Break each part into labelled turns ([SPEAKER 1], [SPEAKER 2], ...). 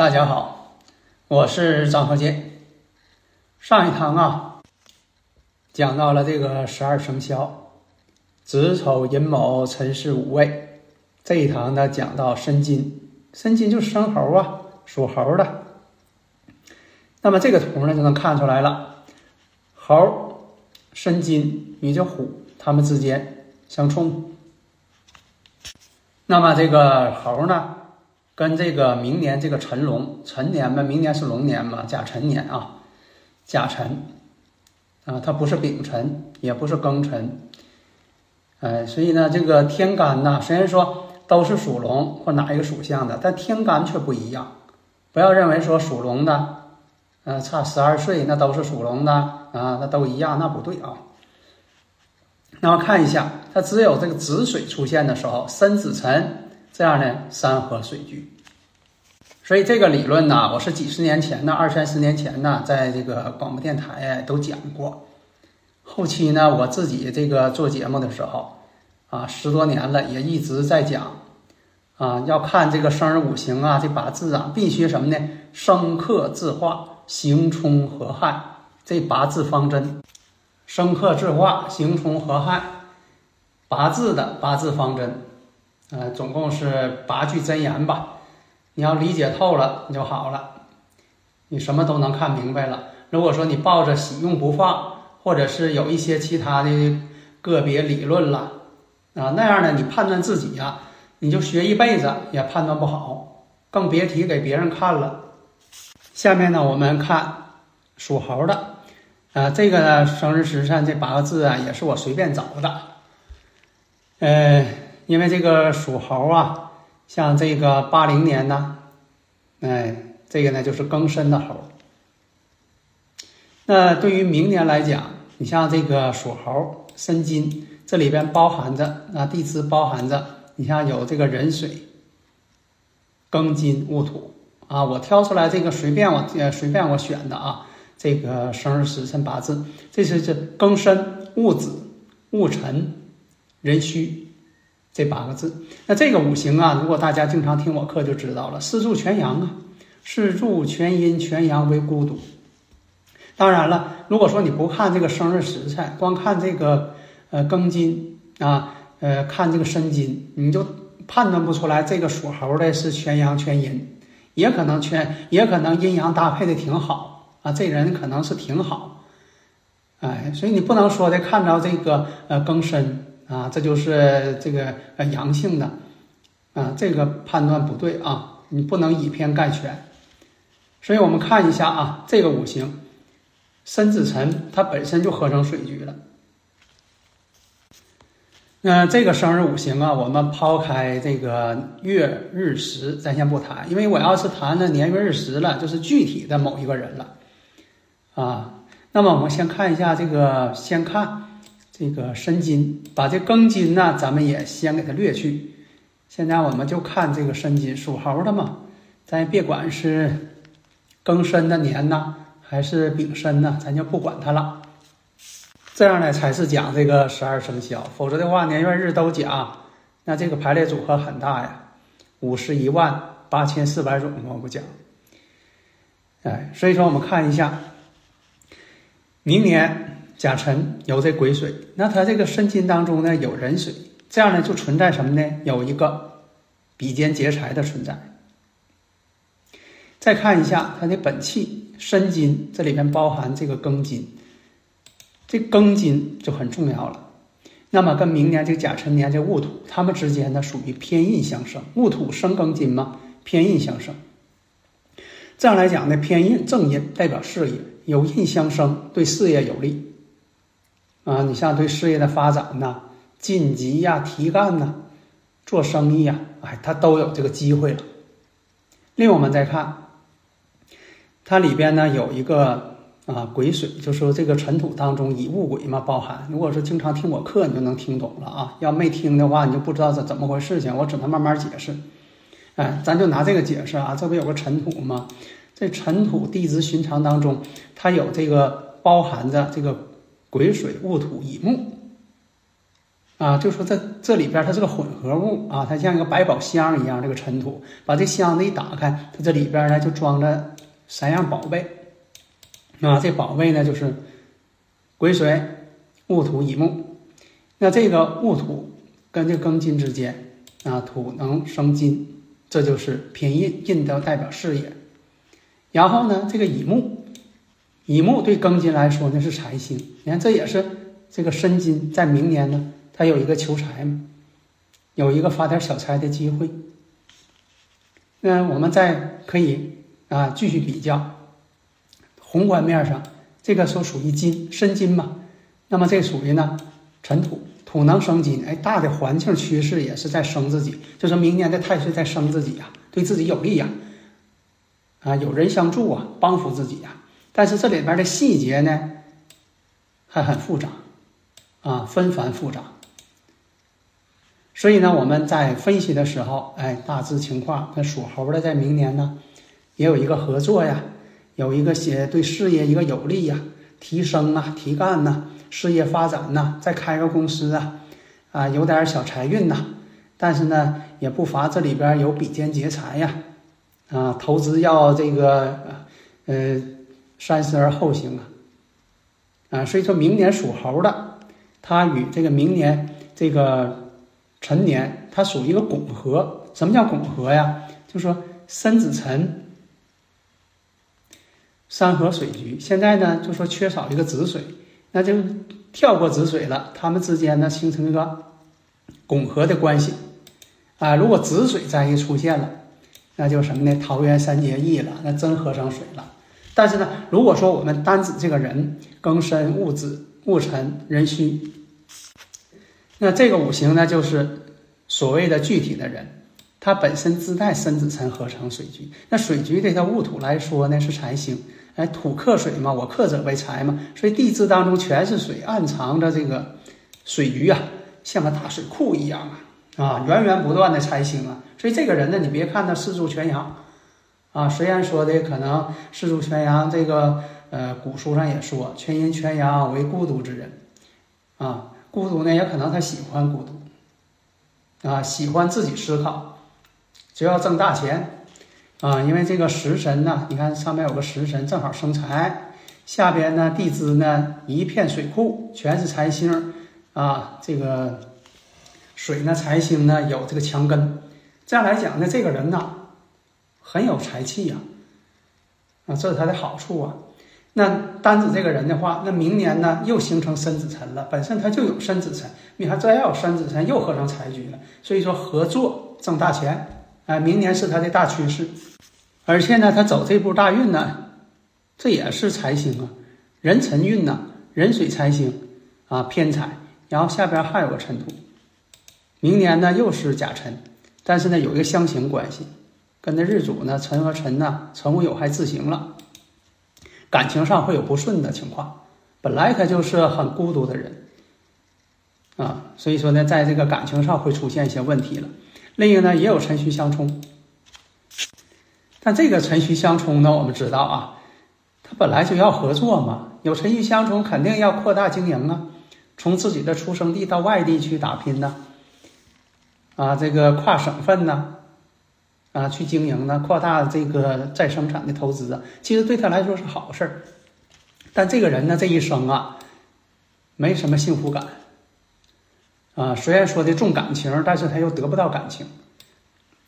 [SPEAKER 1] 大家好，我是张鹤剑。上一堂啊，讲到了这个十二生肖，子丑寅卯辰巳午未。这一堂呢，讲到申金，申金就是生猴啊，属猴的。那么这个图呢，就能看出来了，猴、申金与这虎，它们之间相冲。那么这个猴呢？跟这个明年这个辰龙辰年嘛，明年是龙年嘛，甲辰年啊，甲辰啊，它不是丙辰，也不是庚辰，哎，所以呢，这个天干呢，虽然说都是属龙或哪一个属相的，但天干却不一样。不要认为说属龙的，嗯，差十二岁那都是属龙的啊，那都一样，那不对啊。那么看一下，它只有这个子水出现的时候，申子辰。这样呢，山河水聚，所以这个理论呢，我是几十年前呢，二三十年前呢，在这个广播电台都讲过。后期呢，我自己这个做节目的时候，啊，十多年了，也一直在讲，啊，要看这个生日五行啊，这八字啊，必须什么呢？生克制化，刑冲合害，这八字方针，生克制化，刑冲合害，八字的八字方针。呃，总共是八句真言吧，你要理解透了，你就好了，你什么都能看明白了。如果说你抱着喜用不放，或者是有一些其他的个别理论了，啊，那样呢，你判断自己呀，你就学一辈子也判断不好，更别提给别人看了。下面呢，我们看属猴的，啊，这个呢，生日时辰这八个字啊，也是我随便找的，呃。因为这个属猴啊，像这个八零年呢，哎，这个呢就是庚申的猴。那对于明年来讲，你像这个属猴申金，这里边包含着啊地支包含着，你像有这个壬水、庚金、戊土啊，我挑出来这个随便我呃随便我选的啊，这个生日时辰八字，这是这庚申、戊子、戊辰、壬戌。这八个字，那这个五行啊，如果大家经常听我课就知道了，四柱全阳啊，四柱全阴全阳为孤独。当然了，如果说你不看这个生日时辰，光看这个呃庚金啊，呃看这个申金，你就判断不出来这个属猴的是全阳全阴，也可能全，也可能阴阳搭配的挺好啊，这人可能是挺好，哎，所以你不能说的看着这个呃庚申。啊，这就是这个呃阳性的，啊，这个判断不对啊，你不能以偏概全。所以我们看一下啊，这个五行申子辰，它本身就合成水局了。那这个生日五行啊，我们抛开这个月日时，咱先不谈，因为我要是谈了年月日时了，就是具体的某一个人了，啊，那么我们先看一下这个，先看。这个申金，把这庚金呢，咱们也先给它略去。现在我们就看这个申金，属猴的嘛，咱也别管是庚申的年呢，还是丙申呢，咱就不管它了。这样呢，才是讲这个十二生肖。否则的话，年月日都讲，那这个排列组合很大呀，五十一万八千四百种，我不讲。哎，所以说我们看一下，明年。甲辰有这癸水，那它这个申金当中呢有壬水，这样呢就存在什么呢？有一个比肩劫财的存在。再看一下它的本气申金，这里面包含这个庚金，这庚金就很重要了。那么跟明年这个甲辰年这戊土，它们之间呢属于偏印相生，戊土生庚金嘛，偏印相生。这样来讲呢，偏印正印代表事业，有印相生，对事业有利。啊，你像对事业的发展呐、晋级呀、提干呐、做生意呀，哎，它都有这个机会了。另，我们再看，它里边呢有一个啊癸水，就是说这个尘土当中以物癸嘛，包含。如果说经常听我课，你就能听懂了啊；要没听的话，你就不知道是怎么回事情。我只能慢慢解释。哎，咱就拿这个解释啊，这不有个尘土吗？这尘土地质寻常当中，它有这个包含着这个癸水戊土乙木，啊，就说这这里边它是个混合物啊，它像一个百宝箱一样，这个尘土，把这箱子一打开，它这里边呢就装着三样宝贝，啊，这宝贝呢就是癸水、戊土乙木，那这个戊土跟这庚金之间啊，土能生金，这就是偏印，印的代表事业。然后呢，这个乙木，乙木对庚金来说那是财星，你看这也是这个申金，在明年呢，它有一个求财嘛，有一个发点小财的机会。那我们再可以啊继续比较，宏观面上这个说属于金申金嘛，那么这属于呢尘土，土能生金，哎，大的环境趋势也是在生自己，就是明年的太岁在生自己呀，对自己有利呀。啊，有人相助啊，帮扶自己呀。但是这里边的细节呢，还很复杂，啊，纷繁复杂。所以呢，我们在分析的时候，哎，大致情况，那属猴的在明年呢，也有一个合作呀，有一个些对事业一个有利呀，提升啊，提干呐，事业发展呐，再开个公司啊，啊，有点小财运呐。但是呢，也不乏这里边有比肩劫财呀。啊，投资要这个，呃，三思而后行啊。啊，所以说明年属猴的，它与这个明年这个辰年，它属于一个拱合。什么叫拱合呀？就说申子辰，三合水局。现在呢，就说缺少一个子水，那就跳过子水了，他们之间呢形成一个拱合的关系。啊，如果子水在一出现了。那就什么呢？桃园三结义了，那真合上水了。但是呢，如果说我们单指这个人庚申戊子戊辰壬戌，那这个五行呢，就是所谓的具体的人，他本身自带申子辰合成水局。那水局对他戊土来说呢是财星，哎，土克水嘛，我克者为财嘛，所以地支当中全是水，暗藏着这个水局啊，像个大水库一样啊。啊，源源不断的财星啊，所以这个人呢，你别看他四柱全阳，啊，虽然说的可能四柱全阳，这个呃古书上也说全阴全阳为孤独之人，啊，孤独呢也可能他喜欢孤独，啊，喜欢自己思考，就要挣大钱，啊，因为这个食神呢，你看上面有个食神正好生财，下边呢地支呢一片水库，全是财星，啊，这个。水呢，财星呢有这个强根，这样来讲呢，这个人呢很有财气呀，啊，这是他的好处啊。那单指这个人的话，那明年呢又形成申子辰了，本身他就有申子辰，你看再要有申子辰又合成财局了，所以说合作挣大钱，哎，明年是他的大趋势。而且呢，他走这步大运呢，这也是财星啊，壬辰运呢，壬水财星啊偏财，然后下边还有个辰土。明年呢又是甲辰，但是呢有一个相刑关系，跟着日主呢辰和辰呢辰午有害自刑了，感情上会有不顺的情况。本来他就是很孤独的人，啊，所以说呢在这个感情上会出现一些问题了。另一个呢也有辰戌相冲，但这个辰戌相冲呢，我们知道啊，他本来就要合作嘛，有辰戌相冲肯定要扩大经营啊，从自己的出生地到外地去打拼呢。啊，这个跨省份呢，啊去经营呢，扩大这个再生产的投资啊，其实对他来说是好事儿。但这个人呢，这一生啊，没什么幸福感。啊，虽然说的重感情，但是他又得不到感情。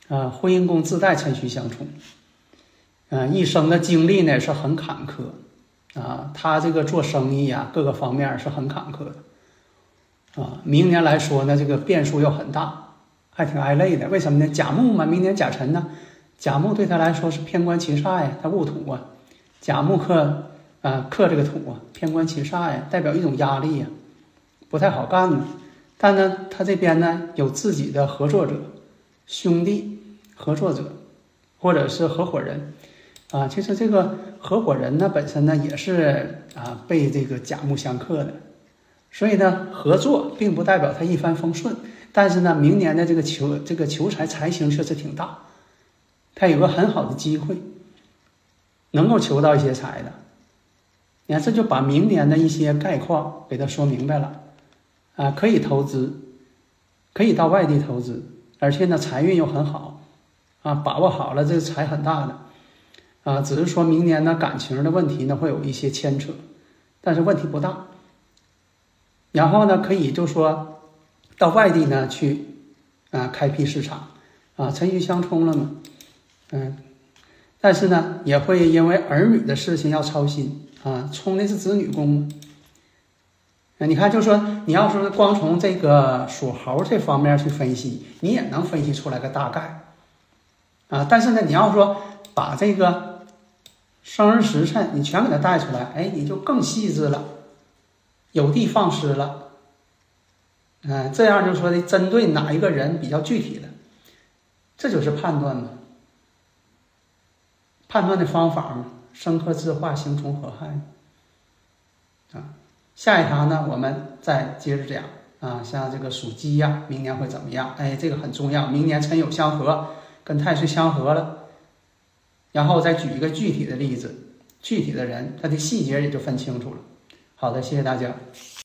[SPEAKER 1] 啊，婚姻宫自带辰戌相冲。啊，一生的经历呢是很坎坷。啊，他这个做生意呀，各个方面是很坎坷的。啊，明年来说呢，这个变数又很大。还挺挨累的，为什么呢？甲木嘛，明年甲辰呢，甲木对他来说是偏官七煞呀，他戊土啊，甲木克啊克这个土啊，偏官七煞呀，代表一种压力呀，不太好干呢。但呢，他这边呢有自己的合作者、兄弟、合作者，或者是合伙人啊。其实这个合伙人呢本身呢也是啊被这个甲木相克的，所以呢合作并不代表他一帆风顺。但是呢，明年的这个求这个求财财星确实挺大，他有个很好的机会，能够求到一些财的。你看，这就把明年的一些概况给他说明白了，啊，可以投资，可以到外地投资，而且呢，财运又很好，啊，把握好了，这个财很大的，啊，只是说明年呢感情的问题呢会有一些牵扯，但是问题不大。然后呢，可以就说。到外地呢去，啊，开辟市场，啊，辰戌相冲了嘛，嗯，但是呢，也会因为儿女的事情要操心啊，冲的是子女宫，啊，你看，就说你要说光从这个属猴这方面去分析，你也能分析出来个大概，啊，但是呢，你要说把这个生日时辰你全给它带出来，哎，你就更细致了，有的放矢了。嗯，这样就说的针对哪一个人比较具体的，这就是判断嘛。判断的方法嘛，生克自化，形从合害。啊，下一堂呢，我们再接着讲啊，像这个属鸡呀，明年会怎么样？哎，这个很重要，明年辰酉相合，跟太岁相合了，然后再举一个具体的例子，具体的人，他的细节也就分清楚了。好的，谢谢大家。